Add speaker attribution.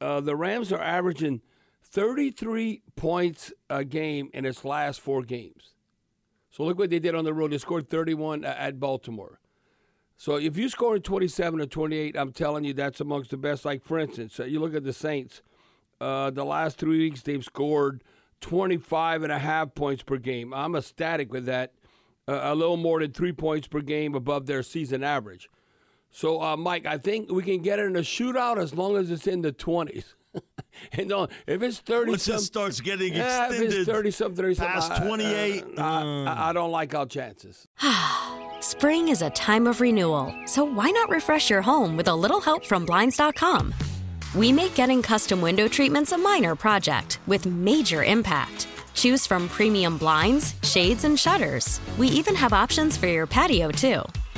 Speaker 1: uh, the Rams are averaging 33 points a game in its last four games. So look what they did on the road. They scored 31 at Baltimore. So if you score 27 or 28, I'm telling you that's amongst the best. Like for instance, uh, you look at the Saints. Uh, the last three weeks they've scored 25 and a half points per game. I'm ecstatic with that. Uh, a little more than three points per game above their season average. So, uh, Mike, I think we can get it in a shootout as long as it's in the 20s. and no, if it's 30
Speaker 2: Once it starts getting
Speaker 1: yeah,
Speaker 2: extended
Speaker 1: if it's 30 something, 30 something,
Speaker 2: past
Speaker 1: I- uh,
Speaker 2: 28,
Speaker 1: I, I, mm. I don't like our chances.
Speaker 3: Spring is a time of renewal, so why not refresh your home with a little help from Blinds.com? We make getting custom window treatments a minor project with major impact. Choose from premium blinds, shades, and shutters. We even have options for your patio, too.